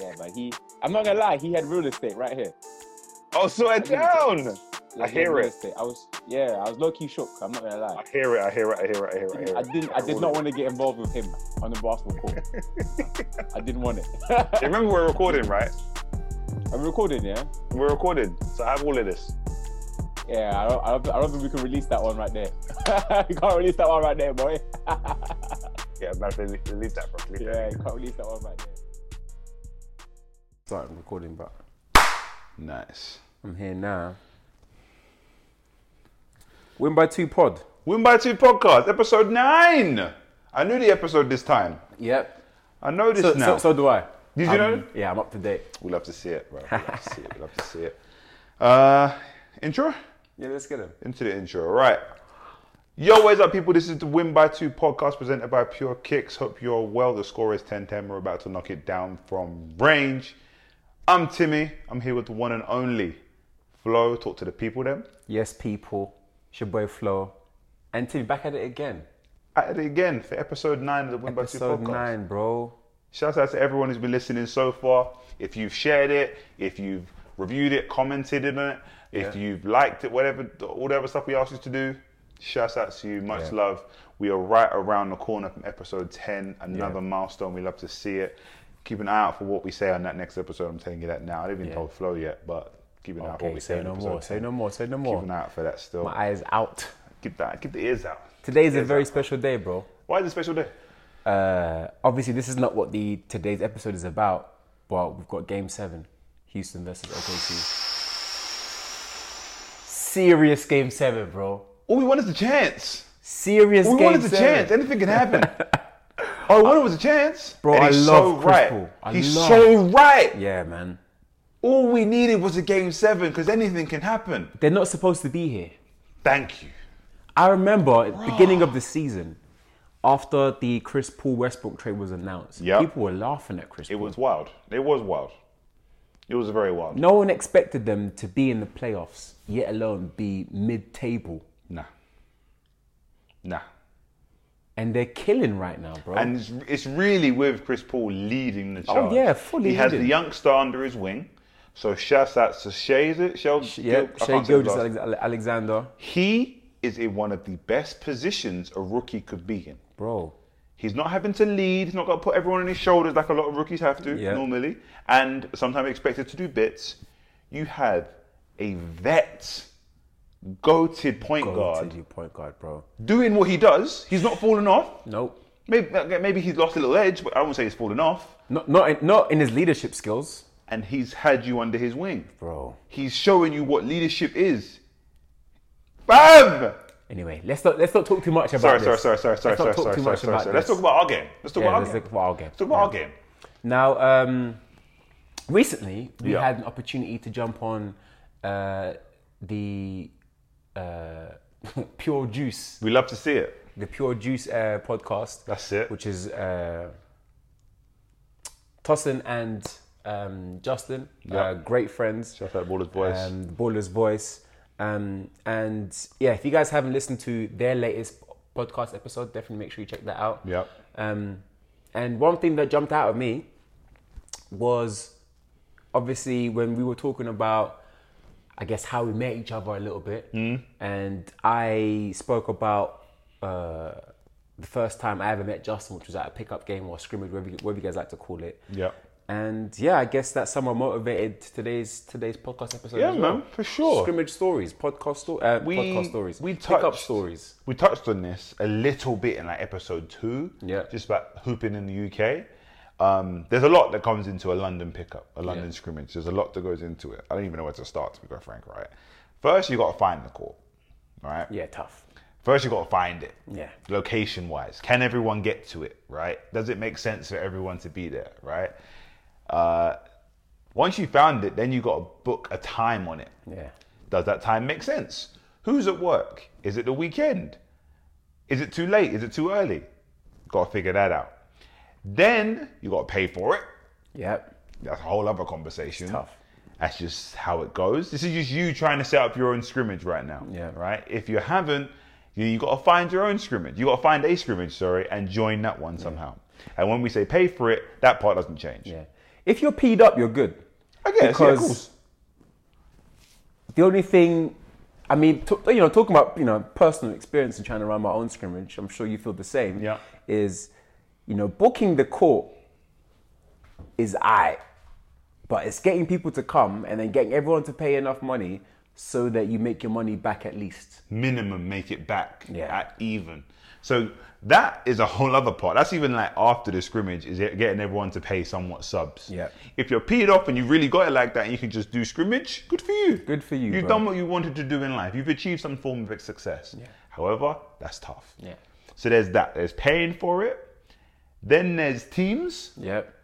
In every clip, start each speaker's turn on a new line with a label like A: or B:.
A: Yeah, but he. I'm not gonna lie. He had real estate right here.
B: Oh, swear down.
A: Yeah,
B: I
A: he
B: hear it.
A: Estate. I was. Yeah, I was low key shook. I'm not gonna lie.
B: I hear it. I hear it. I hear it. I hear it. I, hear
A: I didn't. I did not want to get involved with him on the basketball court. I didn't want it.
B: Remember we're recording, right?
A: I'm recording, yeah.
B: We're recording, so I have all of this.
A: Yeah, I don't, I don't, I don't think we can release that one right there. you can't release that one right there, boy.
B: Yeah, man, leave, leave that properly.
A: yeah, you can't release that one right there. Starting recording, but
B: Nice.
A: I'm here now. Win by two pod.
B: Win by Two podcast, episode nine. I knew the episode this time.
A: Yep.
B: I know this
A: So,
B: now.
A: so, so do I.
B: Did you
A: Um,
B: know?
A: Yeah, I'm up to date.
B: we love to see it, bro. We love to see it. We love to see it. Uh, intro.
A: Yeah, let's get him.
B: into the intro. All right. Yo, what is up, people? This is the Win by Two podcast presented by Pure Kicks. Hope you're well. The score is 10 10. We're about to knock it down from range. I'm Timmy. I'm here with the one and only Flo. Talk to the people then.
A: Yes, people. It's your boy Flo. And Timmy, back at it again.
B: At it again for episode nine of the Win by Two
A: Episode
B: podcast.
A: nine, bro.
B: Shout out to everyone who's been listening so far. If you've shared it, if you've reviewed it, commented on it, if
A: Yeah.
B: you've liked it, whatever, all the other stuff we asked you to do, shout out to you. Much
A: Yeah.
B: love. We are right around the corner from episode 10, another
A: Yeah.
B: milestone. We love to see it. Keep an eye out for what we say on that next episode. I'm telling you that now. I haven't even
A: Yeah.
B: told Flo yet, but keep an eye out for what we say
A: say no more. Say no more. Say no more.
B: Keep an eye out for that still.
A: My eyes out.
B: Keep that. Keep the ears out.
A: Today is a very
B: out.
A: special day, bro.
B: Why is it a special day?
A: Uh, obviously, this is not what the today's episode is about, but we've got Game Seven, Houston versus OKC. Serious Game Seven, bro.
B: All we want is a chance.
A: Serious
B: All we
A: Game
B: want is a chance. Anything can happen. All we wanted was a chance.
A: Bro,
B: And
A: I
B: he's
A: love
B: so
A: Chris
B: right.
A: Paul. I
B: he's
A: love-
B: so right.
A: Yeah, man.
B: All we needed was a game seven because anything can happen.
A: They're not supposed to be here.
B: Thank you.
A: I remember at the beginning of the season, after the Chris Paul Westbrook trade was announced,
B: Yep.
A: people were laughing at Chris
B: It
A: Paul.
B: was wild. It was wild. It was very wild.
A: No one expected them to be in the playoffs, yet alone be mid-table,
B: Nah. Nah.
A: And they're killing right now, bro.
B: And it's, it's really with Chris Paul leading the oh, charge.
A: Oh, yeah, fully
B: He has the
A: leading.
B: youngster under his wing. So shouts out to Shea, is it? Shea,
A: yeah,
B: I
A: Shea
B: can't say his
A: Gilgeous-Alexander,
B: He is in one of the best positions a rookie could be in.
A: bro.
B: He's not having to lead. He's not got to put everyone on his shoulders like a lot of rookies have to
A: Yeah.
B: normally, and sometimes expected to do bits. You have a vet, goated point guard
A: point guard, bro.
B: doing what he does. He's not falling off.
A: Nope.
B: Maybe maybe he's lost a little edge, but I won't say he's fallen off.
A: Not not in, not in his leadership skills,
B: And he's had you under his wing.
A: bro.
B: He's showing you what leadership is. Bam!
A: Anyway, let's not let's not talk too much about
B: Sorry,
A: this.
B: sorry, sorry, sorry, sorry, sorry,
A: talk
B: sorry,
A: too
B: sorry,
A: much
B: sorry,
A: about
B: sorry. Let's talk about our game. Let's talk
A: Yeah,
B: about our
A: let's
B: game.
A: talk about our game.
B: Let's talk about our game.
A: Now, um, recently we
B: Yeah.
A: had an opportunity to jump on uh, the uh, Pure Juice,
B: We love to see it.
A: the Pure Juice uh, podcast.
B: That's it.
A: Which is uh, Tosin and um, Justin, uh,
B: Yeah.
A: great friends.
B: Shout out Baller's voice.
A: Um, the Baller's Voice. Um, and yeah, if you guys haven't listened to their latest podcast episode, definitely make sure you check that out.
B: Yep.
A: Um, and one thing that jumped out at me was obviously when we were talking about, I guess, how we met each other a little bit. And I spoke about uh, the first time I ever met Justin, which was at a pickup game or scrimmage, whatever you, whatever you guys like to call it.
B: Yep.
A: And yeah, I guess that somewhat motivated today's today's podcast episode.
B: Yeah,
A: as well.
B: man, for sure.
A: Scrimmage stories, podcast sto- uh,
B: We-
A: podcast stories,
B: we
A: pickup
B: touched-
A: stories.
B: We touched on this a little bit in like episode two.
A: Yeah.
B: Just about hooping in the UK. Um, there's a lot that comes into a London pickup, a London
A: Yeah.
B: scrimmage. There's a lot that goes into it. I don't even know where to start, to be quite frank, right? First, you've got to find the court, right?
A: Yeah, tough.
B: First, you've got to find it.
A: Yeah.
B: Location wise, can everyone get to it, right? Does it make sense for everyone to be there, right? Uh, once you found it, then you've got to book a time on it.
A: Yeah.
B: Does that time make sense? Who's at work? Is it the weekend? Is it too late? Is it too early? Got to figure that out. Then you got to pay for it.
A: Yep.
B: That's a whole other conversation.
A: tough.
B: That's just how it goes. This is just you trying to set up your own scrimmage right now.
A: Yeah.
B: Right? If you haven't, you, you got to find your own scrimmage. You got to find a scrimmage, sorry, and join that one somehow. And when we say pay for it, that part doesn't change.
A: Yeah. If you're peed up, you're good.
B: I guess, yeah, of
A: Because-
B: course.
A: The only thing, I mean, t- you know, talking about you know personal experience and trying to run my own scrimmage, I'm sure you feel the same.
B: Yeah.
A: Is, you know, booking the court is I, but it's getting people to come and then getting everyone to pay enough money so that you make your money back at least.
B: minimum make it back
A: Yeah.
B: at even. So that is a whole other part. That's even like after the scrimmage, is getting everyone to pay somewhat subs.
A: Yeah.
B: If you're peed off and you really got it like that and you can just do scrimmage, good for you.
A: Good for you,
B: You've
A: bro.
B: done what you wanted to do in life. You've achieved some form of success.
A: Yeah.
B: However, that's tough.
A: Yeah.
B: So there's that. There's paying for it. Then there's teams
A: Yep.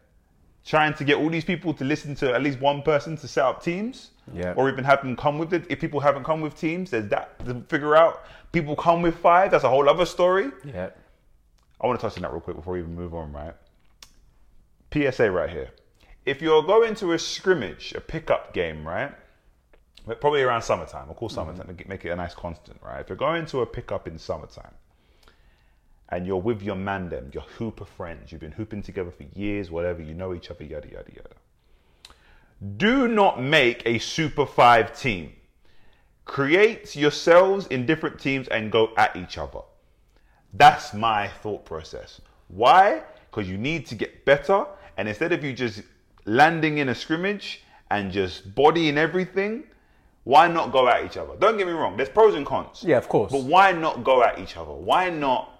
B: trying to get all these people to listen to at least one person to set up teams.
A: Yeah.
B: Or even have them come with it. If people haven't come with teams, there's that to figure out. People come with five, that's a whole other story.
A: Yeah.
B: I want to touch on that real quick before we even move on, right? PSA right here. If you're going to a scrimmage, a pickup game, right? but Probably around summertime. Of course, mm-hmm. summertime. to Make it a nice constant, right? If you're going to a pickup in summertime and you're with your man, them, your hooper friends, you've been hooping together for years, whatever, you know each other, yada, yada, yada. Do not make a Super Five team. Create yourselves in different teams and go at each other. That's my thought process. Why? Because you need to get better, and instead of you just landing in a scrimmage and just bodying everything, why not go at each other? Don't get me wrong, there's pros and cons.
A: Yeah, of course.
B: But why not go at each other? Why not?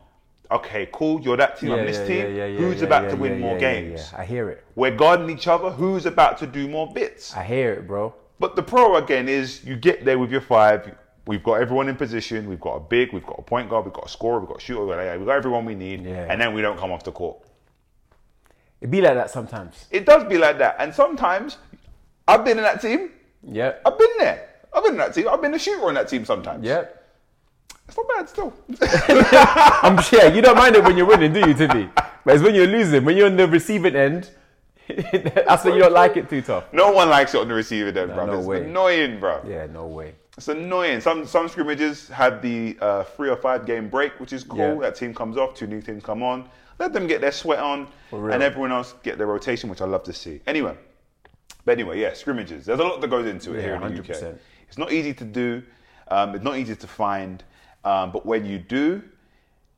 B: Okay, cool. You're that team. I'm this team. Who's
A: yeah,
B: about
A: yeah,
B: to win
A: yeah,
B: more
A: yeah,
B: games?
A: Yeah, I hear it.
B: We're guarding each other. Who's about to do more bits?
A: I hear it, bro.
B: But the pro again is you get there with your five. We've got everyone in position. We've got a big. We've got a point guard. We've got a scorer. We've got a shooter. We've got, we've got everyone we need.
A: Yeah.
B: And then we don't come off the court.
A: It be like that sometimes.
B: It does be like that. And sometimes I've been in that team.
A: Yeah.
B: I've been there. I've been in that team. I've been a shooter on that team sometimes.
A: Yep.
B: It's not bad still.
A: I'm sure you don't mind it when you're winning, do you, Timmy? But it's when you're losing, when you're on the receiving end, that's when you don't like it too tough.
B: no one likes it on the receiving end, bro.
A: no
B: it's
A: way.
B: annoying, bro.
A: Yeah, no way.
B: It's annoying. Some some scrimmages have the uh, three or five game break, which is cool.
A: Yeah.
B: That team comes off, two new teams come on. Let them get their sweat on, and everyone else get their rotation, which I love to see. Anyway, but anyway, yeah, scrimmages. There's a lot that goes into it
A: Yeah,
B: here in the UK. It's not easy to do. Um, it's not easy to find. Um, but when you do,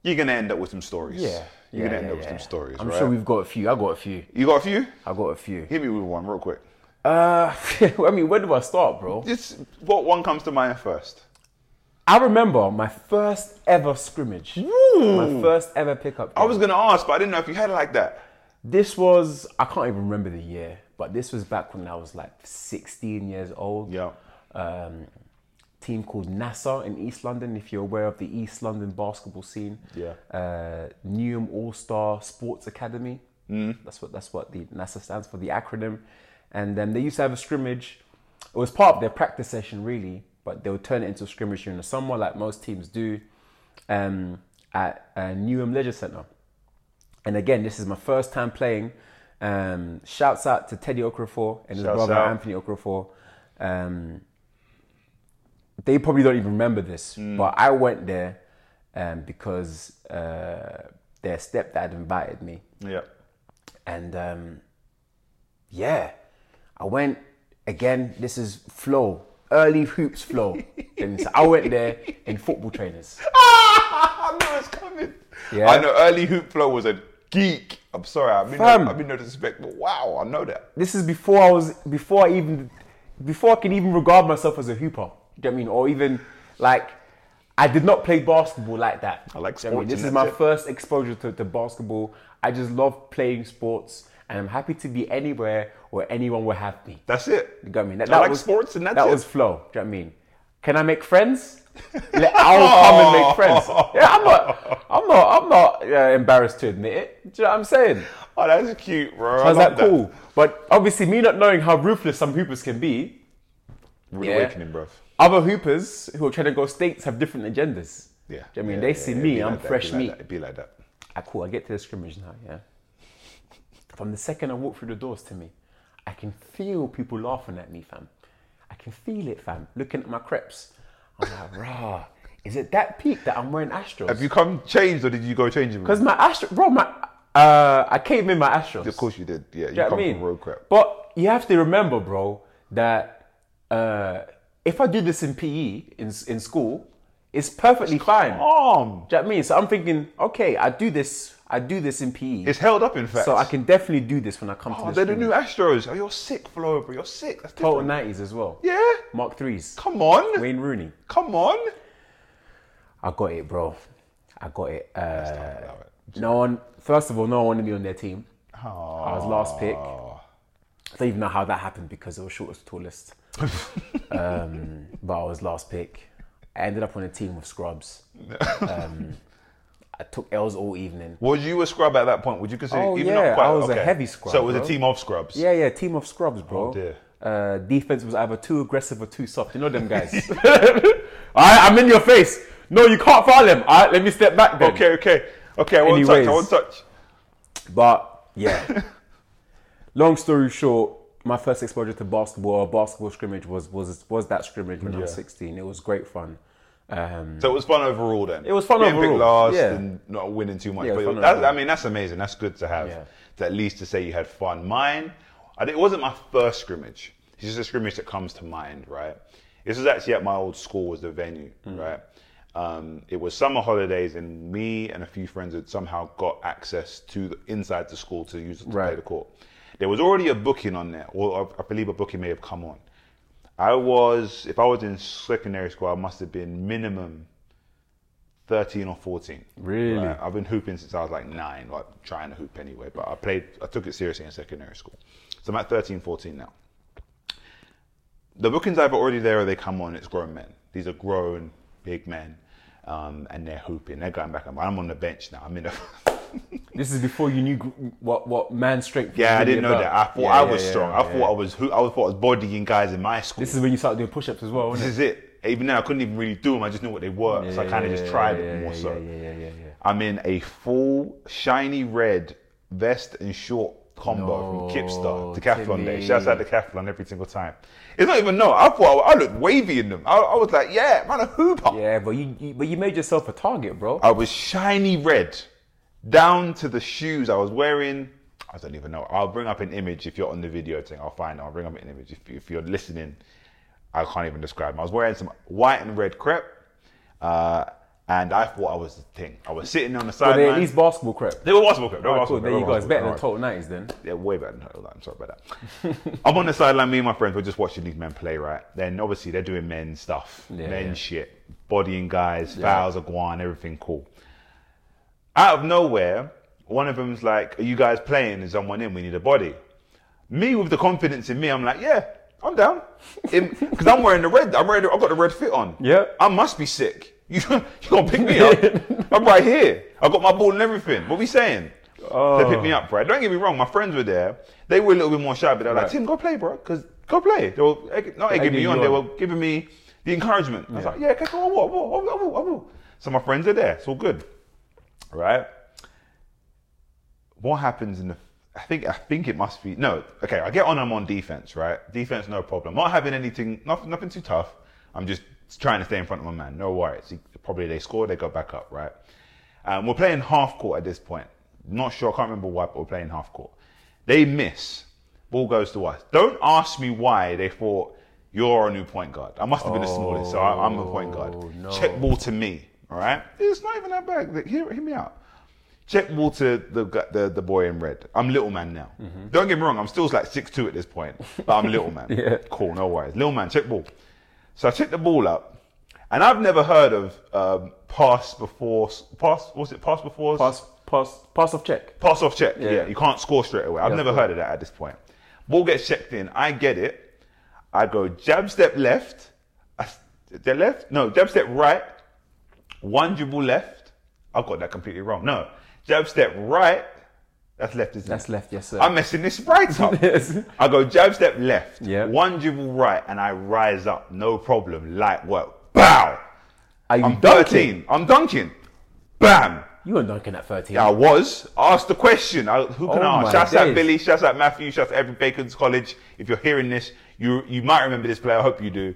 B: you're gonna end up with some stories.
A: Yeah.
B: you're
A: yeah,
B: gonna end
A: yeah,
B: up with
A: yeah.
B: some stories.
A: I'm
B: right?
A: sure we've got a few. I got a few.
B: You got a few?
A: I got a few.
B: Hit me with one real quick.
A: Uh, I mean, where do I start, bro?
B: Just what one comes to mind first?
A: I remember my first ever scrimmage. My first ever pickup.
B: I was gonna ask, but I didn't know if you had it like that.
A: This was I can't even remember the year, but this was back when I was like 16 years old.
B: Yeah.
A: Um, team called NASA in East London. If you're aware of the East London basketball scene.
B: Yeah.
A: Uh, Newham All Star Sports Academy.
B: Mm.
A: That's what that's what the NASA stands for, the acronym. And then they used to have a scrimmage. It was part of their practice session, really, but they would turn it into a scrimmage during the summer, like most teams do, um, at uh, Newham Leisure Centre. And again, this is my first time playing. Um, shouts out to Teddy Okafor and his
B: Shouts
A: brother
B: out.
A: Anthony Okafor. Um, they probably don't even remember this, but I went there um, because uh, their stepdad invited me.
B: Yeah.
A: And um, yeah, I went again. This is flow, early hoops flow. and so I went there in football trainers.
B: I know it's coming.
A: Yeah.
B: I know early hoop flow was a geek. I'm sorry, I mean,
A: Fam.
B: I mean no disrespect, but wow, I know that.
A: This is before I was before I even before I could even regard myself as a hooper. Do you know what I mean? Or even like I did not play basketball like that.
B: I like
A: know what
B: sports
A: I mean? This is my
B: it.
A: first exposure to, to basketball. I just love playing sports and I'm happy to be anywhere where anyone will have me.
B: That's it.
A: You got me? That,
B: I like sports and that's
A: that
B: it.
A: was flow. Do you know what I mean? Can I make friends? I'll come and make friends. Yeah, I'm not. I'm not. I'm not uh, embarrassed to admit it. Do you know what I'm saying?
B: Oh, that's cute, bro. I
A: that cool? But obviously, me not knowing how ruthless some hoopers can be,
B: Rude
A: Yeah.
B: awakening, bro.
A: Other hoopers who are trying to go states have different agendas.
B: Yeah.
A: Do you know what I mean?
B: Yeah,
A: they
B: yeah,
A: see
B: yeah,
A: me, I'm
B: like that,
A: fresh
B: like
A: meat.
B: that, It'd be like that.
A: Ah, cool. I get to the scrimmage now. Yeah. From the second I walk through the doors to me, I can feel people laughing at me, fam. I can feel it, fam. Looking at my crepes, I'm like, rah. Is it that peak that I'm wearing Astros?
B: Have you come changed or did you go changing?
A: Because my Astro, bro, my Uh, I came in my Astros.
B: Of course you did. Yeah, you
A: you know
B: come
A: what I mean?
B: from road crap.
A: But you have to remember, bro, that uh, if I do this in PE in in school, it's perfectly fine. Do you know what I mean? So I'm thinking, okay, I do this. I do this in PE,
B: It's held up, in fact.
A: so I can definitely do this when I come
B: Oh,
A: to
B: they're
A: the
B: the new Astros. Oh, you're sick, Flo, bro. You're sick. That's
A: total nineties as well.
B: Yeah.
A: Mark threes.
B: Come on.
A: Wayne Rooney.
B: Come on.
A: I got it, bro. I got it. Uh,
B: it.
A: no one. First of all, no one wanted me on their team.
B: Oh.
A: I was last pick. I don't even know how that happened because it was shortest, tallest. Um, but I was last pick. I ended up on a team with scrubs. Um, I took L's all evening.
B: Was you a scrub at that point? Would you consider?
A: Oh,
B: even
A: yeah,
B: not quite,
A: I was a heavy scrub,
B: So it was a team of scrubs.
A: Yeah, yeah, team of scrubs, bro.
B: Oh, dear.
A: Uh, defense was either too aggressive or too soft. You know them guys. right, I'm in your face. No, you can't foul him. All right, let me step back then.
B: Okay, okay, okay. I won't touch. I won't touch.
A: But yeah. Long story short, my first exposure to basketball or basketball scrimmage was was was that scrimmage when I was 16. It was great fun. Um,
B: So it was fun overall then.
A: It was fun
B: picked
A: overall,
B: last
A: yeah.
B: and not winning too much.
A: Yeah,
B: but
A: fun
B: that's, I mean, that's amazing. That's good to have.
A: Yeah.
B: To at least to say you had fun. Mine, I, it wasn't my first scrimmage. It's just a scrimmage that comes to mind, right? This was actually at my old school was the venue,
A: Mm.
B: right? Um, it was summer holidays, and me and a few friends had somehow got access to the, inside the school to use it to play the court. There was already a booking on there, or I believe a booking may have come on. I was, if I was in secondary school, I must have been minimum 13 or 14.
A: Really?
B: I've been hooping since I was like nine, like trying to hoop anyway, but I played, I took it seriously in secondary school. So I'm at 13, 14 now. The bookings either already there or they come on, it's grown men. These are grown, big men, um, and they're hooping. They're going back. and I'm on the bench now. I'm in the.
A: this is before you knew what what man strength. was
B: yeah, I didn't know
A: about.
B: that. I thought
A: Yeah,
B: I was
A: yeah,
B: strong.
A: yeah,
B: I thought. I was. Who, I thought I was bodying guys in my school.
A: This is when you start doing push-ups as well,
B: This
A: isn't it?
B: is it. Even then, I couldn't even really do them. I just knew what they were, so I kind of just tried it more so.
A: Yeah, yeah, yeah.
B: I'm in a full shiny red vest and short combo
A: No,
B: from Kipsta Decathlon Day.
A: Timmy.
B: Shouts out Decathlon every single time. It's not even no. I thought I, I looked wavy in them. I, I was like, yeah, man, a hooper.
A: Yeah, but you, you but you made yourself a target, bro.
B: I was shiny red down to the shoes I was wearing. I don't even know. I'll bring up an image if you're on the video thing. I'll find. I'll bring up an image. If, if you're listening, I can't even describe them. I was wearing some white and red crepe. Uh, and I thought I was the thing. I was sitting on the
A: But they at
B: sideline.
A: least basketball crap.
B: They were basketball crepe. They were
A: Alright, cool. There you go. It's better than total nineties then.
B: yeah, way better than Total I'm sorry about that. I'm on the sideline, me and my friends were just watching these men play, right? Then obviously they're doing men's stuff,
A: Yeah,
B: men's
A: yeah.
B: shit, bodying guys, fouls are going, everything cool. Out of nowhere, one of them's like, Are you guys playing? Is someone in? We need a body. Me with the confidence in me, I'm like, Yeah, I'm down. Because I'm wearing the red, I'm wearing the, I've got the red fit on.
A: Yeah.
B: I must be sick. You, you gonna pick me up? I'm right here. I got my ball and everything. What we saying? They picked me up, right? Don't get me wrong. My friends were there. They were a little bit more shy, but they were like,
A: Right.
B: "Tim, go play, bro. Because go play." They were not egging me on. They were giving me the encouragement. I was like, "Yeah, okay, go on, I will, I will, I will." So my friends are there. It's all good, right? What happens in the? I think I think it must be no. Okay, I get on. I'm on defense, right? Defense, no problem. Not having anything, nothing, nothing too tough. I'm just trying to stay in front of my man. No worries. Probably they score, they go back up, right? Um, we're playing half court at this point. Not sure, I can't remember why, but we're playing half court. They miss. Ball goes to us. Don't ask me why they thought you're a new point guard. I must have been the smallest, so I, I'm a point guard.
A: Oh, no.
B: Check ball to me, all right? It's not even that bad. Hear, hear me out. Check ball to the, the the boy in red. I'm little man now. Don't get me wrong, I'm still like six two at this point, but I'm little man.
A: Yeah.
B: Cool, no worries. Little man, check ball. So I check the ball up, and I've never heard of um, pass before pass. What's it? Pass before
A: Pass, pass, pass off check.
B: Pass off check. Yeah.
A: Yeah.
B: you can't score straight away. I've
A: Yeah,
B: never
A: cool.
B: heard of that at this point. Ball gets checked in. I get it. I go jab step left. I, the left? No, jab step right. One dribble left. I've got that completely wrong. No, jab step right. That's left, isn't
A: That's
B: it?
A: left, yes sir.
B: I'm messing this right up.
A: Yes.
B: I go jab step left.
A: Yeah.
B: One dribble right, and I rise up. No problem. Light work. Bow.
A: Are you
B: I'm
A: dunking?
B: 13. I'm dunking. Bam.
A: You weren't dunking at 13.
B: I was. Ask the question. I, who can
A: Oh
B: I
A: my
B: ask? Shouts out
A: days.
B: Billy. Shouts out Matthew. Shouts out every Bacon's College. If you're hearing this, you you might remember this player. I hope you do.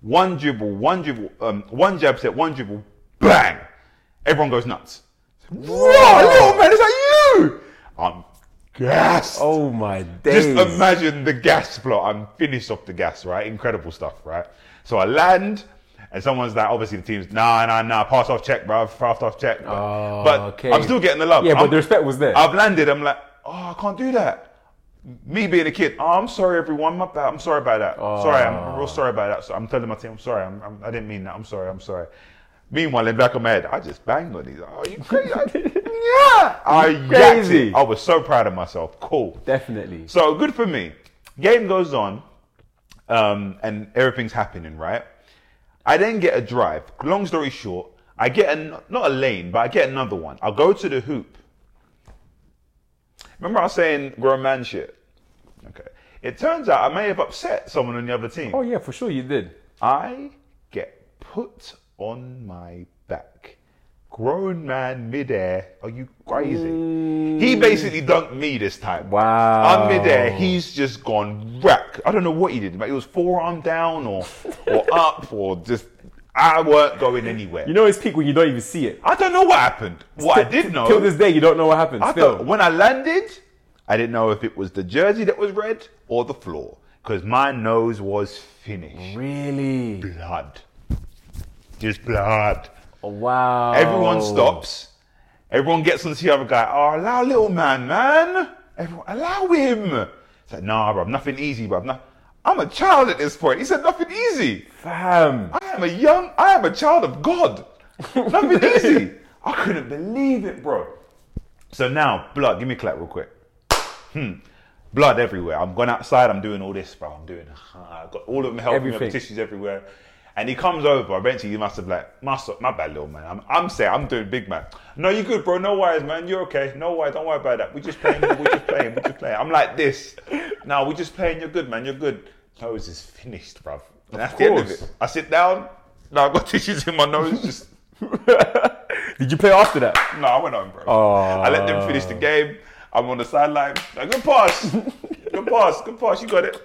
B: One dribble, one dribble, um, one jab step, one dribble, bang. Everyone goes nuts. Whoa, little man, is that you? I'm gassed.
A: Oh my days.
B: Just imagine the gas plot. I'm finished off the gas, right? Incredible stuff, right? So I land, and someone's like, obviously the team's, nah, nah, nah, pass off check, bro, pass off check. But,
A: Oh,
B: but
A: okay.
B: I'm still getting the love.
A: Yeah, but
B: I'm-
A: the respect was there.
B: I've landed. I'm like, oh, I can't do that. Me being a kid, oh, I'm sorry, everyone. My bad. I'm sorry about that. Sorry, I'm real oh. sorry about that. So I'm telling my team, I'm sorry. I'm, I'm, I didn't mean that. I'm sorry. I'm sorry. Meanwhile, in the back of my head, I just banged on these. Are you crazy? yeah, I
A: crazy.
B: I was so proud of myself. Cool.
A: Definitely.
B: So good for me. Game goes on, um, and everything's happening, right? I then get a drive. Long story short, I get a, not a lane, but I get another one. I'll go to the hoop. Remember I was saying grown man shit? Okay. It turns out I may have upset someone on the other team.
A: Oh yeah, for sure you did.
B: I get put on my back. Grown man midair. Are you crazy? He mm. basically dunked me this time.
A: Wow.
B: I'm midair. He's just gone wreck. I don't know what he did, but it was forearm down or or up or just. I weren't going anywhere.
A: You know it's peak when you don't even see it.
B: I don't know what happened. What I did know.
A: Till this day, you don't know what happened.
B: I
A: still.
B: thought when I landed, I didn't know if it was the jersey that was red or the floor because my nose was finished.
A: really?
B: Blood. Just blood.
A: Oh, wow.
B: Everyone stops. Everyone gets on to the other guy. Oh, allow little man, man. Everyone, allow him. It's like, nah, bro, nothing easy, bro. No, I'm a child at this point. He said, nothing easy.
A: Fam.
B: I am a young, I am a child of God. Nothing easy. I couldn't believe it, bro. So now, blood, give me a clap real quick. Hmm. Blood everywhere. I'm going outside, I'm doing all this, bro. I'm doing, I've got all of them helping me, I've got tissues everywhere. And he comes over, eventually he must have like, my, so- my bad little man. I'm, I'm saying, I'm doing big man. No, you good, bro. No worries, man. You're okay. No worries. Don't worry about that. We just playing, we just playing, we just playing. I'm like this. No, we just playing. You're good, man. You're good. Nose is finished, bro. And that's the end of it. I sit down. No, I've got tissues in my nose. Just
A: Did you play after that?
B: no, I went home, bro.
A: Oh.
B: I let them finish the oh. game. I'm on the sideline. Like, good pass, good pass, good pass. You got it.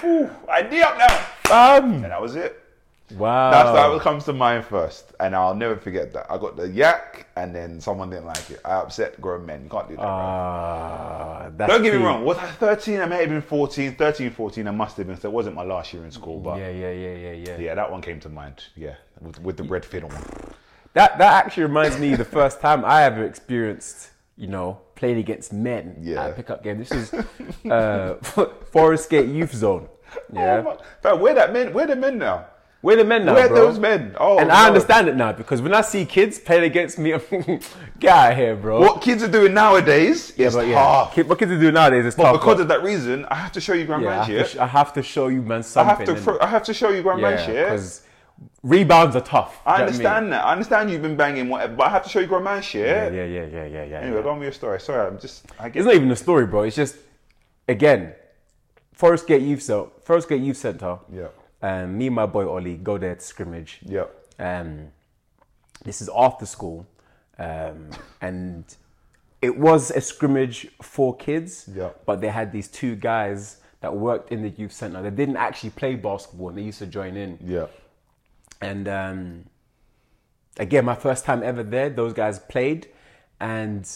B: Whew, I knee up now.
A: Fam.
B: And that was it.
A: Wow.
B: That's what comes to mind first, and I'll never forget that. I got the yak, and then someone didn't like it. I upset grown men. You can't do that,
A: that's
B: Don't get me wrong. Was I 13? I may have been 14. 13, 14. I must have been. So it wasn't my last year in school, but
A: Yeah, yeah, yeah, yeah, yeah.
B: yeah, that one came to mind. Yeah, with, with the red fiddle.
A: That that actually reminds me the first time I ever experienced, you know, playing against men
B: Yeah.
A: at a pickup game. This is uh, Forest Gate Youth Zone. Yeah,
B: Oh my- Fam, where that men? Where the men now?
A: We're the men now,
B: Where
A: bro.
B: those men? Oh,
A: and I
B: no.
A: understand it now because when I see kids playing against me, get out of here, bro.
B: What kids are doing nowadays is
A: But yeah,
B: tough.
A: kid- what kids are doing nowadays is
B: But
A: tough.
B: because
A: but-
B: of that reason, I have to show you grand
A: yeah, I,
B: man
A: have to,
B: shit.
A: sh- I have to show you, man, something.
B: I have to. Fro- I have to show you grand man
A: yeah,
B: shit.
A: because rebounds are tough.
B: I
A: Do you know what
B: understand that. I understand you've been banging whatever, but I have to show you grand man shit.
A: mean? Yeah, yeah, yeah, yeah, yeah.
B: Anyway,
A: yeah.
B: go on with your story. Sorry, I'm just. I get
A: It's not even a story, bro. It's just, again, Forest Gate Youth Center. Forest Gate Youth Center.
B: Yeah.
A: Um, me and my boy Ollie go there to scrimmage.
B: Yeah.
A: Um, this is after school, um, and it was a scrimmage for kids.
B: Yeah.
A: But they had these two guys that worked in the youth center. They didn't actually play basketball, and they used to join in.
B: Yeah.
A: And um, again, my first time ever there, those guys played and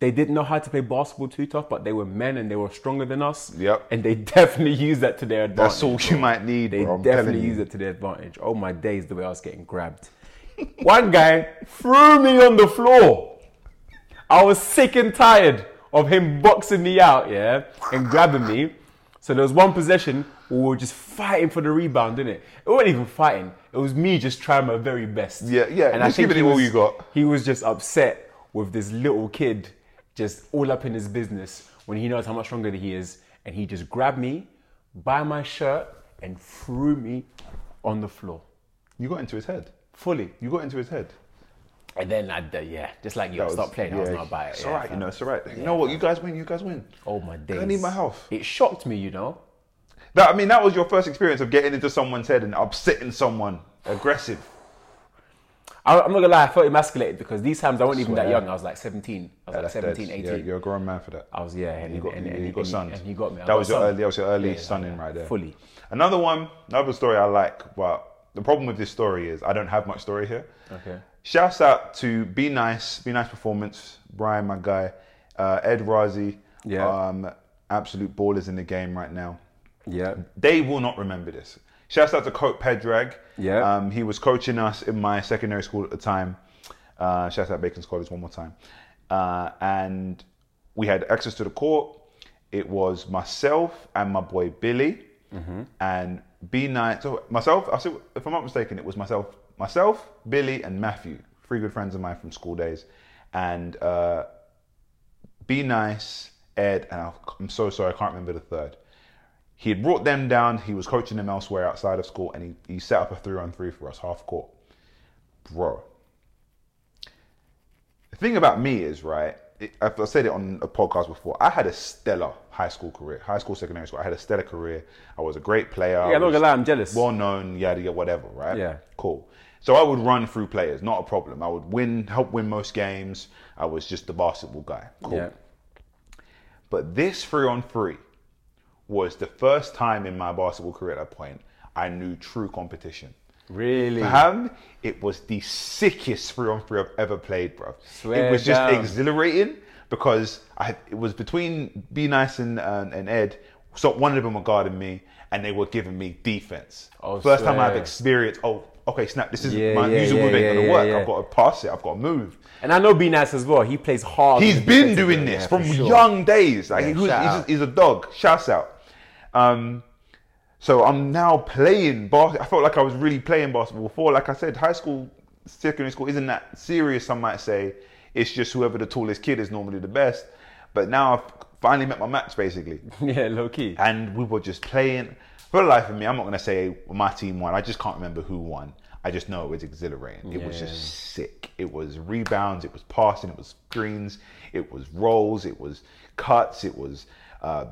A: they didn't know how to play basketball too tough, but they were men and they were stronger than us.
B: Yep.
A: And they definitely used that to their advantage.
B: That's all you might need,
A: They
B: bro.
A: Definitely used it to their advantage. Oh my days, the way I was getting grabbed. One guy threw me on the floor. I was sick and tired of him boxing me out, yeah, and grabbing me. So there was one possession where we were just fighting for the rebound, didn't it? It wasn't even fighting. It was me just trying my very best.
B: Yeah, yeah, just giving
A: he
B: it all
A: was-
B: you got.
A: He was just upset with this little kid just all up in his business when he knows how much stronger he is. And he just grabbed me by my shirt and threw me on the floor
B: You got into his head.
A: fully.
B: You got into his head.
A: And then I, uh, yeah, just like you,
B: That
A: I
B: was-
A: stopped playing. I was
B: yeah,
A: not by it.
B: It's
A: yeah,
B: all right, you know, it's all right. You know what? You guys win. You guys win.
A: Oh my days.
B: I need my health.
A: It shocked me, you know.
B: That, I mean, that was your first experience of getting into someone's head and upsetting someone. Aggressive.
A: I, I'm not gonna lie, I felt emasculated because these times I wasn't even that young. I was like 17. I was
B: Yeah,
A: like 17,
B: dead.
A: 18.
B: Yeah, you're a grown man for that.
A: I was yeah, and
B: You got,
A: and,
B: you,
A: and,
B: you got
A: and,
B: sons.
A: and he got me. I
B: That
A: got
B: was your
A: son.
B: early, that was your early
A: Yeah, yeah,
B: stunning right there.
A: Fully.
B: Another one, another story I like, but the problem with this story is I don't have much story here.
A: Okay.
B: Shouts out to Be Nice, Be Nice Performance, Brian, my guy, uh, Ed Razi.
A: Yeah.
B: Um, absolute ballers in the game right now.
A: Yeah.
B: They will not remember this. Shouts out to Coach Predrag.
A: Yeah.
B: Um, he was coaching us in my secondary school at the time. Uh, shouts out Bacon's College one more time. Uh, and we had access to the court. It was myself and my boy Billy. And B Night. So myself, I said, if I'm not mistaken, it was myself, myself, Billy, and Matthew, three good friends of mine from school days. And uh, be Nice, Ed, and I'll- I'm so sorry, I can't remember the third. He had brought them down. He was coaching them elsewhere outside of school, and he, he set up a three on three for us, half court. Bro, the thing about me is right. It, I've said it on a podcast before. I had a stellar high school career, high school, secondary school. I had a stellar career. I was a great player.
A: Yeah, I'm not gonna lie, I'm jealous.
B: Well known, yada yada, whatever. Right?
A: Yeah.
B: Cool. So I would run through players, not a problem. I would win, help win most games. I was just the basketball guy. Cool.
A: Yeah.
B: But this three on three was the first time in my basketball career at that point I knew true competition.
A: Really?
B: Fam, it was the sickest three on three I've ever played, bro.
A: Swear
B: it was just exhilarating because I it was between Be Nice and, and, and Ed. So one of them were guarding me and they were giving me defense.
A: Oh,
B: First time I've experienced, oh, okay, snap, this is
A: Yeah,
B: my
A: yeah,
B: usual
A: yeah,
B: move ain't gonna work. I've got to pass it, I've got to move.
A: And I know B Nice as well. He plays hard.
B: He's been doing this from
A: sure.
B: young days. Like he was, he's, he's a dog. Shouts out. Um, so I'm now playing bas- I felt like I was really playing basketball before. Like I said, high school, secondary school isn't that serious. Some might say it's just whoever the tallest kid is normally the best. But now I've finally met my match basically,
A: Yeah, low key.
B: and we were just playing. For the life of me, I'm not gonna say my team won. I just can't remember who won. I just know it was exhilarating. It was just sick. It was rebounds, it was passing, it was screens, it was rolls, it was cuts, it was uh,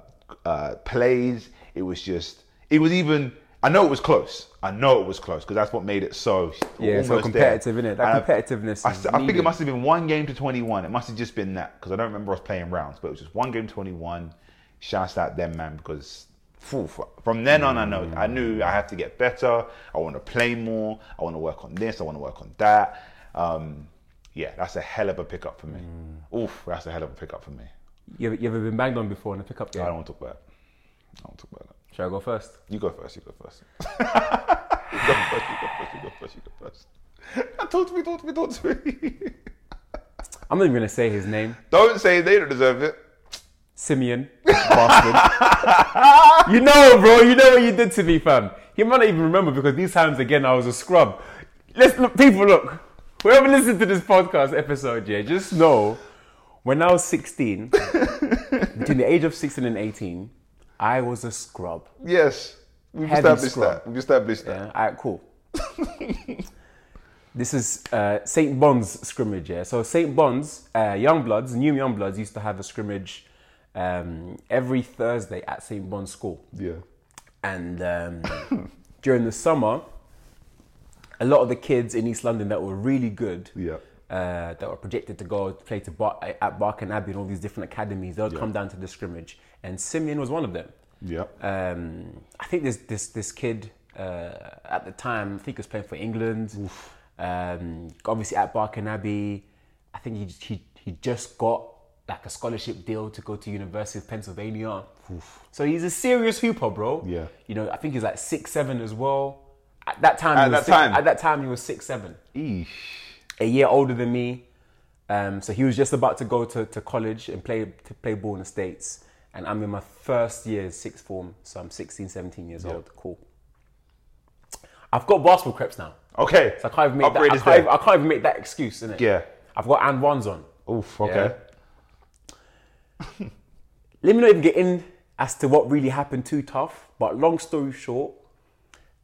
B: uh, plays. It was just, it was even. I know it was close. I know it was close because that's what made it so.
A: Yeah, so competitive,
B: there.
A: it? That
B: I-
A: competitiveness
B: I,
A: is
B: I think it must have been one game to 21. It must have just been that because I don't remember us playing rounds, but it was just one game 21. Shouts out them, man, because phew, from then on, I know I knew I have to get better. I want to play more. I want to work on this. I want to work on that. Um, yeah, that's a hell of a pickup for me. Oof, that's a hell of a pickup for me.
A: You ever, you ever been banged on before in a pickup game.
B: I don't want to talk about it. I don't want to talk about it.
A: Should I go first?
B: You go first. You go first. you go first. You go first. You go first. You go first. Talk to me. Talk to me. Talk to me.
A: I'm not even gonna say his name.
B: don't say they don't deserve it.
A: Simeon, bastard. you know, bro. You know what you did to me, fam. He might not even remember because these times again I was a scrub. Let's look, people. Look, whoever listened to this podcast episode, yeah, just know when I was 16, between the age of 16 and 18, I was a scrub.
B: Yes, we've
A: Heavy
B: established
A: scrub.
B: that. We've established that.
A: Yeah, all right, cool. this is uh, St. Bond's scrimmage, yeah. So St. Bond's, uh, Youngbloods, new Young Bloods used to have a scrimmage um, every Thursday at St. Bond's School.
B: Yeah.
A: And um, during the summer, a lot of the kids in East London that were really good,
B: Yeah.
A: Uh, that were projected to go play to Bar- at Barking Abbey and all these different academies, they would come down to the scrimmage. And Simeon was one of them.
B: Yeah.
A: Um, I think this this this kid uh, at the time, I think he was playing for England. Um, obviously at Barking Abbey, I think he, he he just got like a scholarship deal to go to University of Pennsylvania. So he's a serious hooper, bro.
B: Yeah.
A: You know, I think he's like six seven as well. At that time,
B: At that
A: six-
B: time?
A: at that time he was six seven
B: Eesh.
A: A year older than me. Um, so he was just about to go to, to college and play to play ball in the States. And I'm in my first year, sixth form. So I'm 16, 17 years old. Cool. I've got basketball creps now.
B: Okay.
A: So I can't even make, that, I can't, even. I can't even make that excuse, innit?
B: Yeah.
A: I've got and ones on.
B: Oof. Okay.
A: Let me not even get in as to what really happened too tough. But long story short,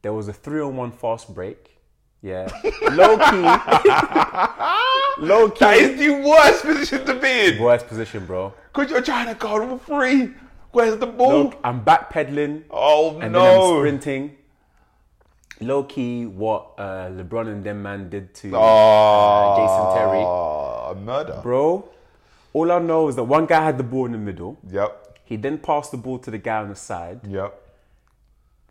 A: there was a three on one fast break. Yeah. Low key. Low key.
B: That is the worst position to be in.
A: Worst position, bro.
B: Because you're trying to guard all three. Where's the ball?
A: Look, I'm backpedaling
B: oh
A: and
B: no.
A: then I'm sprinting. Low key, what uh, LeBron and them man did to
B: Oh,
A: Jason Terry.
B: A murder.
A: bro. All I know is that one guy had the ball in the middle.
B: Yep.
A: He then passed the ball to the guy on the side.
B: Yep.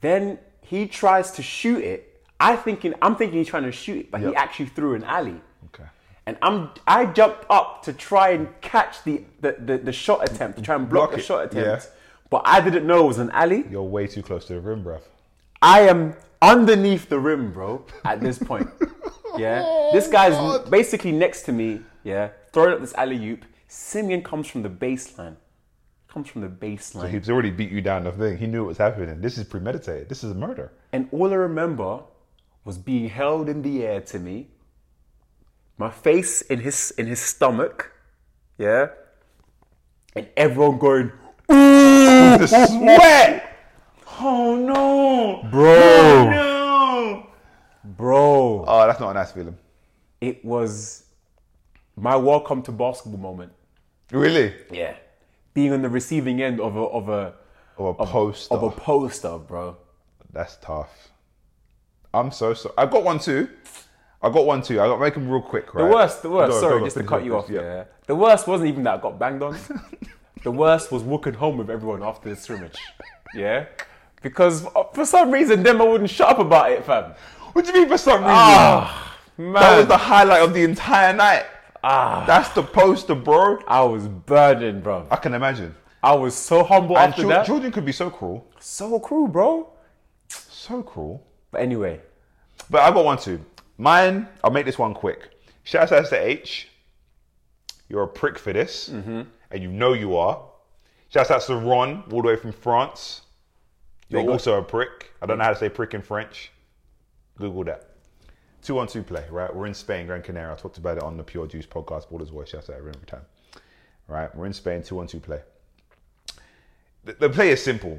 A: Then he tries to shoot it. I thinking I'm thinking he's trying to shoot but he actually threw an alley.
B: Okay.
A: and I'm I jumped up to try and catch the the, the, the shot attempt to try and block,
B: Block
A: the
B: it,
A: shot attempt.
B: yeah.
A: But I didn't know it was an alley.
B: You're way too close to the rim, bruv.
A: I am underneath the rim, bro, at this point. Yeah. Oh, this guy's basically next to me, yeah, throwing up this alley oop. Simeon comes from the baseline. Comes from the baseline.
B: So He's already beat you down the thing. He knew what was happening. This is premeditated. This is a murder.
A: And all I remember was being held in the air to me, my face in his in his stomach, yeah, and everyone going, Ooh
B: The sweat. Oh no,
A: bro, oh,
B: no.
A: bro.
B: Oh, that's not a nice feeling.
A: It was my welcome to basketball moment.
B: Really?
A: Yeah, being on the receiving end of a of a
B: Or a poster.
A: of a poster, bro.
B: That's tough. I'm so sorry. I got one too. I got one too. I got make them real quick, right?
A: The worst, the worst.
B: Go,
A: sorry,
B: go, go,
A: just to cut you off.
B: it,
A: Yeah. The worst wasn't even that I got banged on. the worst was walking home with everyone after the scrimmage. Yeah, because uh, for some reason, them I wouldn't shut up about it, fam.
B: What do you mean for some reason?
A: Ah, man,
B: that was the highlight of the entire night.
A: ah,
B: That's the poster, bro.
A: I was burdened, bro.
B: I can imagine.
A: I was so humble
B: And
A: after
B: Jor-
A: that.
B: Jordan could be so cruel.
A: so cruel, bro.
B: So cruel.
A: But anyway,
B: But I've got one too. Mine, I'll make this one quick. Shout out to H. You're a prick for this,
A: Mm-hmm.
B: and you know you are. Shout out to Ron, all the way from France. You're
A: Big
B: also a prick. I don't know how to say prick in French. Google that. Two on two play, right? We're in Spain, Gran Canaria. I talked about it on the Pure Juice podcast, Baller's Voice. Shout out every time. Right? We're in Spain, two on two play. The, the play is simple.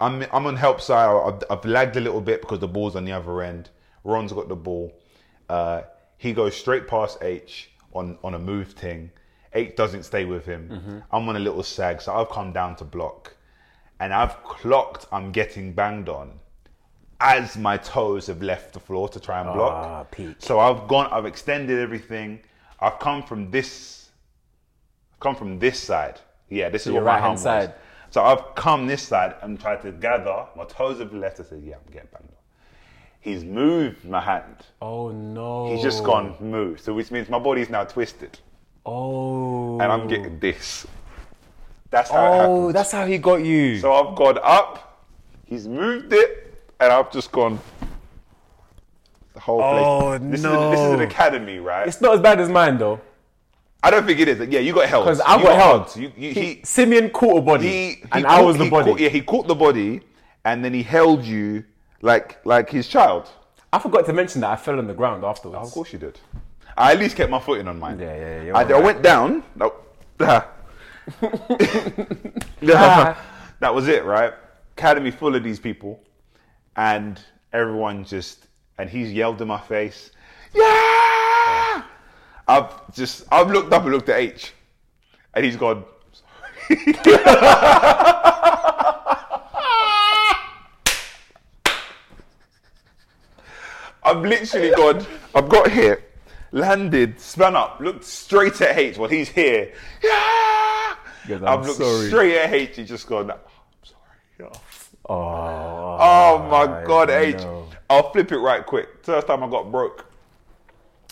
B: I'm, I'm on help side. I've, I've lagged a little bit because the ball's on the other end. Ron's got the ball. Uh, he goes straight past H on, on a move thing. H doesn't stay with him. I'm on a little sag, so I've come down to block. And I've clocked I'm getting banged on as my toes have left the floor to try and block.
A: Ah.
B: So I've gone, I've extended everything. I've come from this, I've come from this side. Yeah, this is
A: your
B: what my
A: right-hand
B: hand was.
A: side.
B: So I've come this side and tried to gather. My toes have left. I said, yeah, I'm getting banged on. He's moved my hand.
A: oh no,
B: He's just gone move. So which means my body's now twisted.
A: Oh,
B: And I'm getting this. That's how it
A: Oh,
B: happened.
A: that's how he got you.
B: So I've gone up, he's moved it, and I've just gone the whole place.
A: Oh,
B: this Is a, this is an academy, right?
A: it's not as bad as mine though,
B: I don't think it is. Yeah, you got held.
A: because I got held.
B: You, you,
A: he,
B: he,
A: Simeon caught a body,
B: he, he
A: and
B: caught-
A: I was the body.
B: Caught, yeah, he caught the body, and then he held you like like his child.
A: I forgot to mention that I fell on the ground afterwards.
B: Of course you did. I at least kept my footing on mine.
A: Yeah, yeah, you're
B: I, I went down. No. that was it, right? Academy full of these people, and everyone just and he's yelled in my face, yeah. I've just I've looked up and looked at H, and he's gone. I've literally gone. I've got here, landed, spun up, looked straight at H while he's here. Yeah.
A: Yes,
B: I've looked
A: sorry.
B: straight at H. He's just gone. I'm sorry. Yeah.
A: Oh,
B: Oh my God, H.
A: know.
B: will flip it right quick. First time I got broke.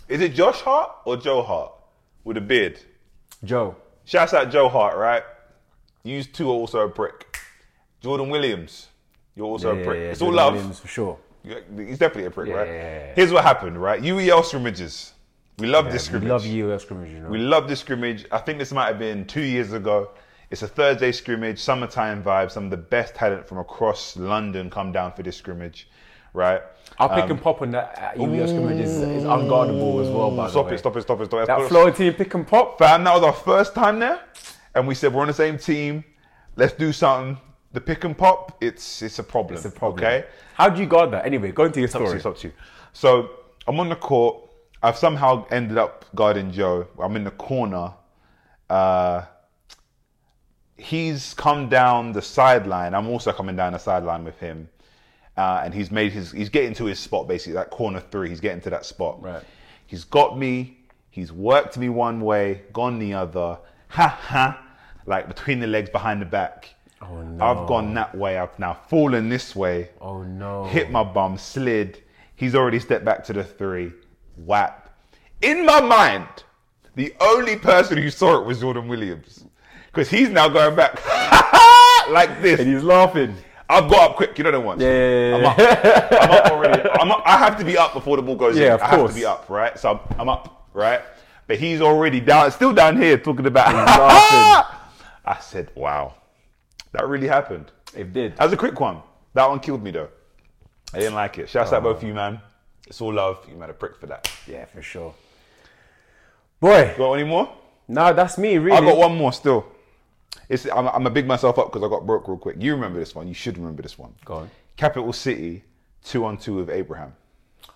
B: Is it Josh Hart or Joe Hart with a beard?
A: Joe.
B: Shouts out Joe Hart, right? You two are also a prick. Jordan Williams, you're also
A: Yeah,
B: a prick.
A: yeah,
B: it's all
A: Jordan
B: love.
A: Williams for sure.
B: He's definitely a prick,
A: Yeah,
B: right?
A: yeah, yeah.
B: Here's what happened, right? UEL scrimmages. We love this scrimmage.
A: We love you, scrimmage. You know.
B: We love this scrimmage. I think this might have been two years ago. It's a Thursday scrimmage, summertime vibe. Some of the best talent from across London come down for this scrimmage, right?
A: Our pick and pop on that uh, UBS scrimmage is, is unguardable as well. By
B: Stop it, stop it, stop it, stop it.
A: That Florentine pick and pop.
B: Fam, that was our first time there, and we said we're on the same team. Let's do something. The pick and pop, it's it's a problem.
A: It's a problem.
B: Okay,
A: How do you guard that? Anyway, go into your
B: It's up to you,
A: story.
B: it's up to you. So I'm on the court. I've somehow ended up guarding Joe. I'm in the corner. Uh, he's come down the sideline. I'm also coming down the sideline with him. Uh, and he's made his, he's getting to his spot basically, that corner three. He's getting to that spot.
A: Right.
B: He's got me. He's worked me one way, gone the other. Ha ha. Like between the legs, behind the back.
A: Oh, no.
B: I've gone that way. I've now fallen this way
A: Oh no.
B: hit my bum, slid. He's already stepped back to the three. Whap. In my mind, The only person who saw it was Jordan Williams. Because he's now going back like this.
A: And he's laughing.
B: I've got up quick. You know the ones.
A: Yeah, yeah,
B: I'm up. I'm up already. I'm up. I have to be up before the ball goes
A: Yeah,
B: in.
A: of
B: I have to be up, right? So I'm, I'm up, right? But he's already down, still down here talking about. I said, "Wow, that really happened."
A: It did.
B: That was a quick one. That one killed me though. I didn't like it. Shouts out
A: Oh.
B: both of you, man. It's all love. You made a prick for that.
A: Yeah, for sure. Boy,
B: Got any more?
A: no, that's me, really.
B: I got one more still. It's, I'm, I'm a big myself up because I got broke real quick. You remember this one? You should remember this one.
A: Go on.
B: Capital City, two on two with Abraham.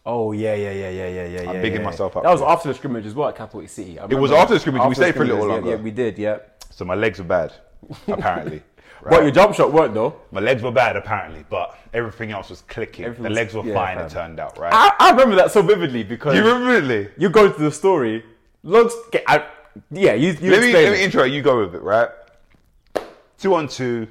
A: Oh yeah, yeah, yeah, yeah, yeah, yeah.
B: I'm
A: yeah,
B: bigging
A: yeah.
B: myself up
A: That was after the scrimmage as well at Capital City. I
B: It was after the scrimmage. We
A: after the
B: stayed for a little
A: scrimmages, yeah,
B: longer.
A: Yeah, we did. Yeah.
B: So my legs were bad, apparently.
A: But your jump shot worked though.
B: my legs were bad, apparently, but everything else was clicking.
A: Everything
B: the legs were
A: yeah,
B: fine,
A: fam.
B: it turned out, right?
A: I, I remember that so vividly because
B: you remember it?
A: you go to the story. Long, st- I, yeah, you, you
B: Let me, let me intro you go with it, right? Two on two.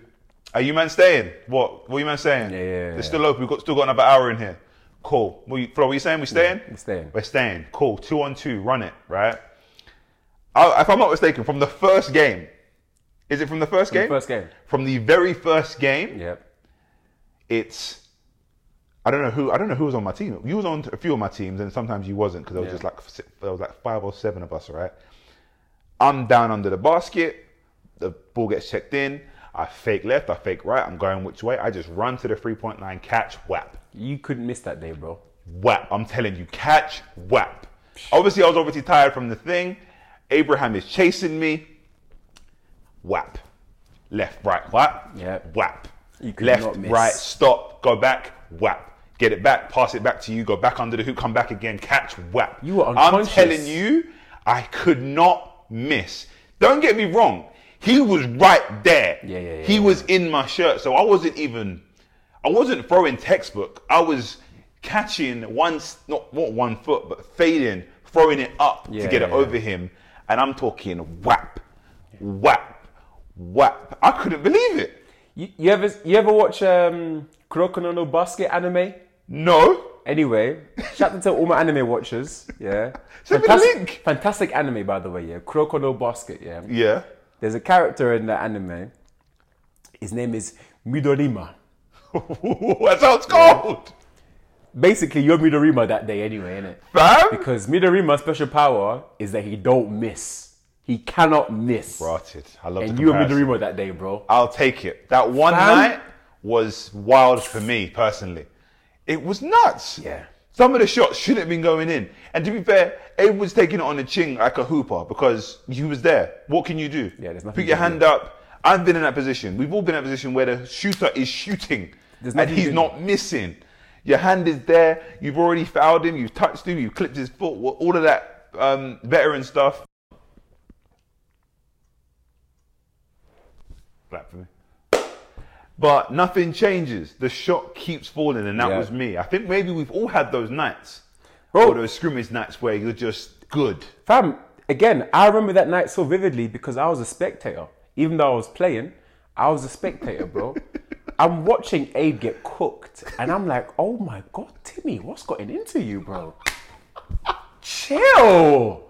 B: Are you man staying? What? What are you man saying?
A: Yeah, yeah, yeah,
B: They're still open. We've got, still got another hour in here. Cool. What you, Flo, what you saying? We staying?
A: we're staying.
B: We're staying. Cool. Two on two. Run it, right? I, if I'm not mistaken, from the first game, is it from the first
A: the
B: game?
A: first game.
B: From the very first game,
A: Yep.
B: it's I don't know who I don't know who was on my team. You was on a few of my teams, and sometimes you wasn't because there was
A: Yeah.
B: just like there was like five or seven of us, right? I'm down under the basket. The ball gets checked in. I fake left. I fake right. I'm going which way? I just run to the three point line, catch, whap,
A: You couldn't miss that day, bro.
B: whap. I'm telling you, catch, whap. Obviously, I was obviously tired from the thing. Abraham is chasing me. Whap, left, right, whap,
A: Yeah.
B: whap.
A: You could
B: left,
A: not miss.
B: right, stop, go back, whap. Get it back, pass it back to you, go back under the hoop, come back again, catch, whap.
A: You were
B: I'm telling you, I could not miss. Don't get me wrong. He was right there.
A: Yeah, yeah, yeah,
B: He
A: yeah.
B: was in my shirt, so I wasn't even. I wasn't throwing textbook. I was catching one, not not one foot, but fading, throwing it up
A: Yeah,
B: to get it over him, and I'm talking whap, whap, whap. I couldn't believe it.
A: You, you ever you ever watch um, Kuroko no Basket anime?
B: No,
A: Anyway, shout out to all my anime watchers. Yeah,
B: Send me the
A: fantastic,
B: link.
A: fantastic anime by the way. Yeah, Kuroko no Basket. Yeah,
B: yeah.
A: There's a character in the anime. His name is Midorima.
B: That's how it's called,
A: Basically, you're Midorima that day anyway, innit?
B: fam.
A: Because Midorima's special power is that he don't miss. He cannot miss.
B: Rotted. I love
A: and
B: the
A: you were
B: comparison.
A: Midorima that day, bro.
B: I'll take it. That one
A: Fam.
B: night was wild for me personally. It was nuts.
A: Yeah.
B: Some of the shots shouldn't have been going in. And to be fair, Abe was taking it on the chin like a hooper because he was there. What can you do?
A: Yeah, there's nothing
B: Put your hand up. I've been in that position. We've all been in that position where the shooter is shooting and he's not missing. Your hand is there. You've already fouled him. You've touched him. You've clipped his foot. All of that um, veteran stuff. Clap for me. But nothing changes. The shot keeps falling, and that
A: Yeah.
B: was me. I think maybe we've all had those nights.
A: Bro.
B: Or those scrimmage nights where you're just good.
A: Fam, again, I remember that night so vividly because I was a spectator. Even though I was playing, I was a spectator, bro. I'm watching Abe get cooked, and I'm like, oh my god, Timmy, what's gotten into you, bro? Chill,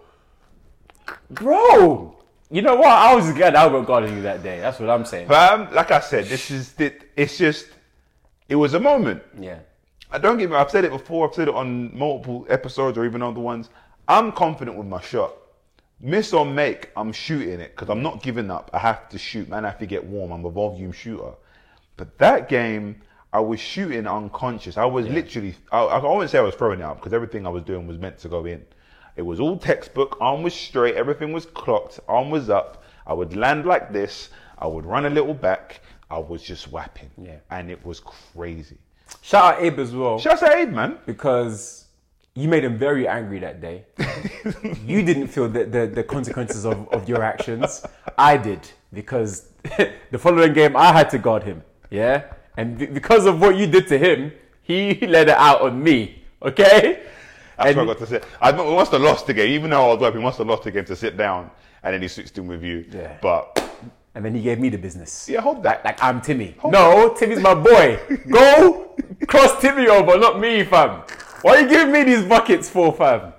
A: bro. You know what? I was glad Albert guarding you that day. That's what I'm saying.
B: Fam, like I said, this is it, it's just it was a moment.
A: Yeah,
B: I don't get me. I've said it before. I've said it on multiple episodes or even other ones. I'm confident with my shot. Miss or make, I'm shooting it because I'm not giving up. I have to shoot, man. I have to get warm. I'm a volume shooter. But that game, I was shooting unconscious. I was literally. I, I wouldn't say I was throwing it up because everything I was doing was meant to go in. It was all textbook. Arm was straight. Everything was clocked. Arm was up. I would land like this. I would run a little back. I was just whapping.
A: Yeah.
B: And it was crazy.
A: shout out Abe as well.
B: Shout out Abe, man?
A: because you made him very angry that day. you didn't feel the, the, the consequences of, of your actions. I did because the following game I had to guard him. Yeah, and be- because of what you did to him, he let it out on me. Okay.
B: That's
A: And-
B: what I got to say. I we must have lost the game, even though I was wiping. We must have lost the game to sit down, and then he switched in with you.
A: Yeah.
B: But
A: And then he gave me the business.
B: yeah, hold that.
A: Like I'm Timmy. no, Timmy's my boy. Go cross Timmy over, not me, fam. Why are you giving me these buckets for, fam?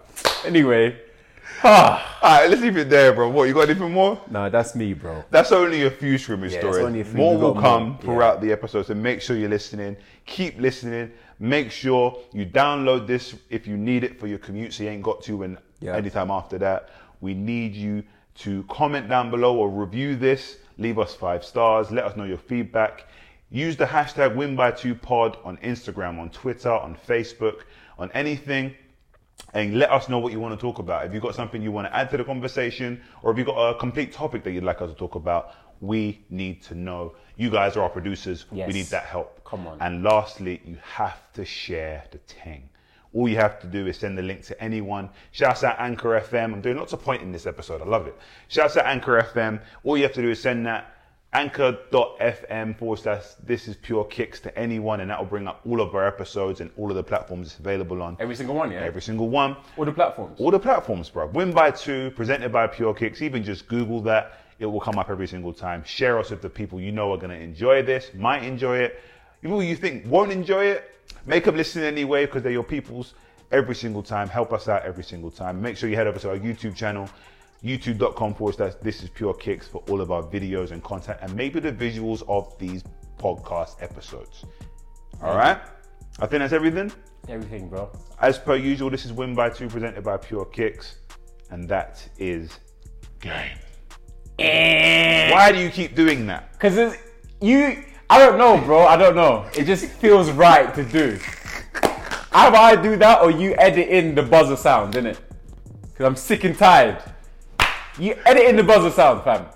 A: Anyway, Ah.
B: All right, let's leave it there, bro. What you got anything more?
A: no, that's me, bro.
B: That's only a few streaming
A: Yeah,
B: stories.
A: only a few.
B: More will come
A: more. Yeah.
B: throughout the episode, so make sure you're listening. Keep listening. Make sure you download this if you need it for your commute, so you ain't got to and
A: Yeah.
B: anytime after that. We need you to comment down below or review this. Leave us five stars. Let us know your feedback. Use the hashtag WinBy2Pod on Instagram, on Twitter, on Facebook, on anything and let us know what you want to talk about. If you've got something you want to add to the conversation, or if you've got a complete topic that you'd like us to talk about, we need to know. You guys are our producers.
A: Yes.
B: We need that help.
A: Come on.
B: And lastly, you have to share the thing. All you have to do is send the link to anyone. Shouts out Anchor FM. I'm doing lots of pointing this episode. I love it. Shouts out Anchor FM. All you have to do is send that anchor.fm forward slash this is pure kicks to anyone, and that will bring up all of our episodes and all of the platforms it's available on.
A: Every single one, yeah.
B: Every single one.
A: All the platforms.
B: All the platforms, bro. Win by two, presented by Pure Kicks. Even just Google that. It will come up every single time. Share us with the people you know are going to enjoy this, might enjoy it. People you think won't enjoy it, make them listen anyway because they're your peoples every single time. Help us out every single time. Make sure you head over to our YouTube channel, youtube.com forward slash this is pure kicks for all of our videos and content and maybe the visuals of these podcast episodes. All right? I think that's everything.
A: Everything, bro.
B: As per usual, this is Win by Two presented by Pure Kicks, and that is game. Eh. Why do you keep doing that?
A: Cause it's, you, I don't know, bro. I don't know. It just feels right to do. Either I do that or you edit in the buzzer sound, innit? Cause I'm sick and tired. You edit in the buzzer sound, fam.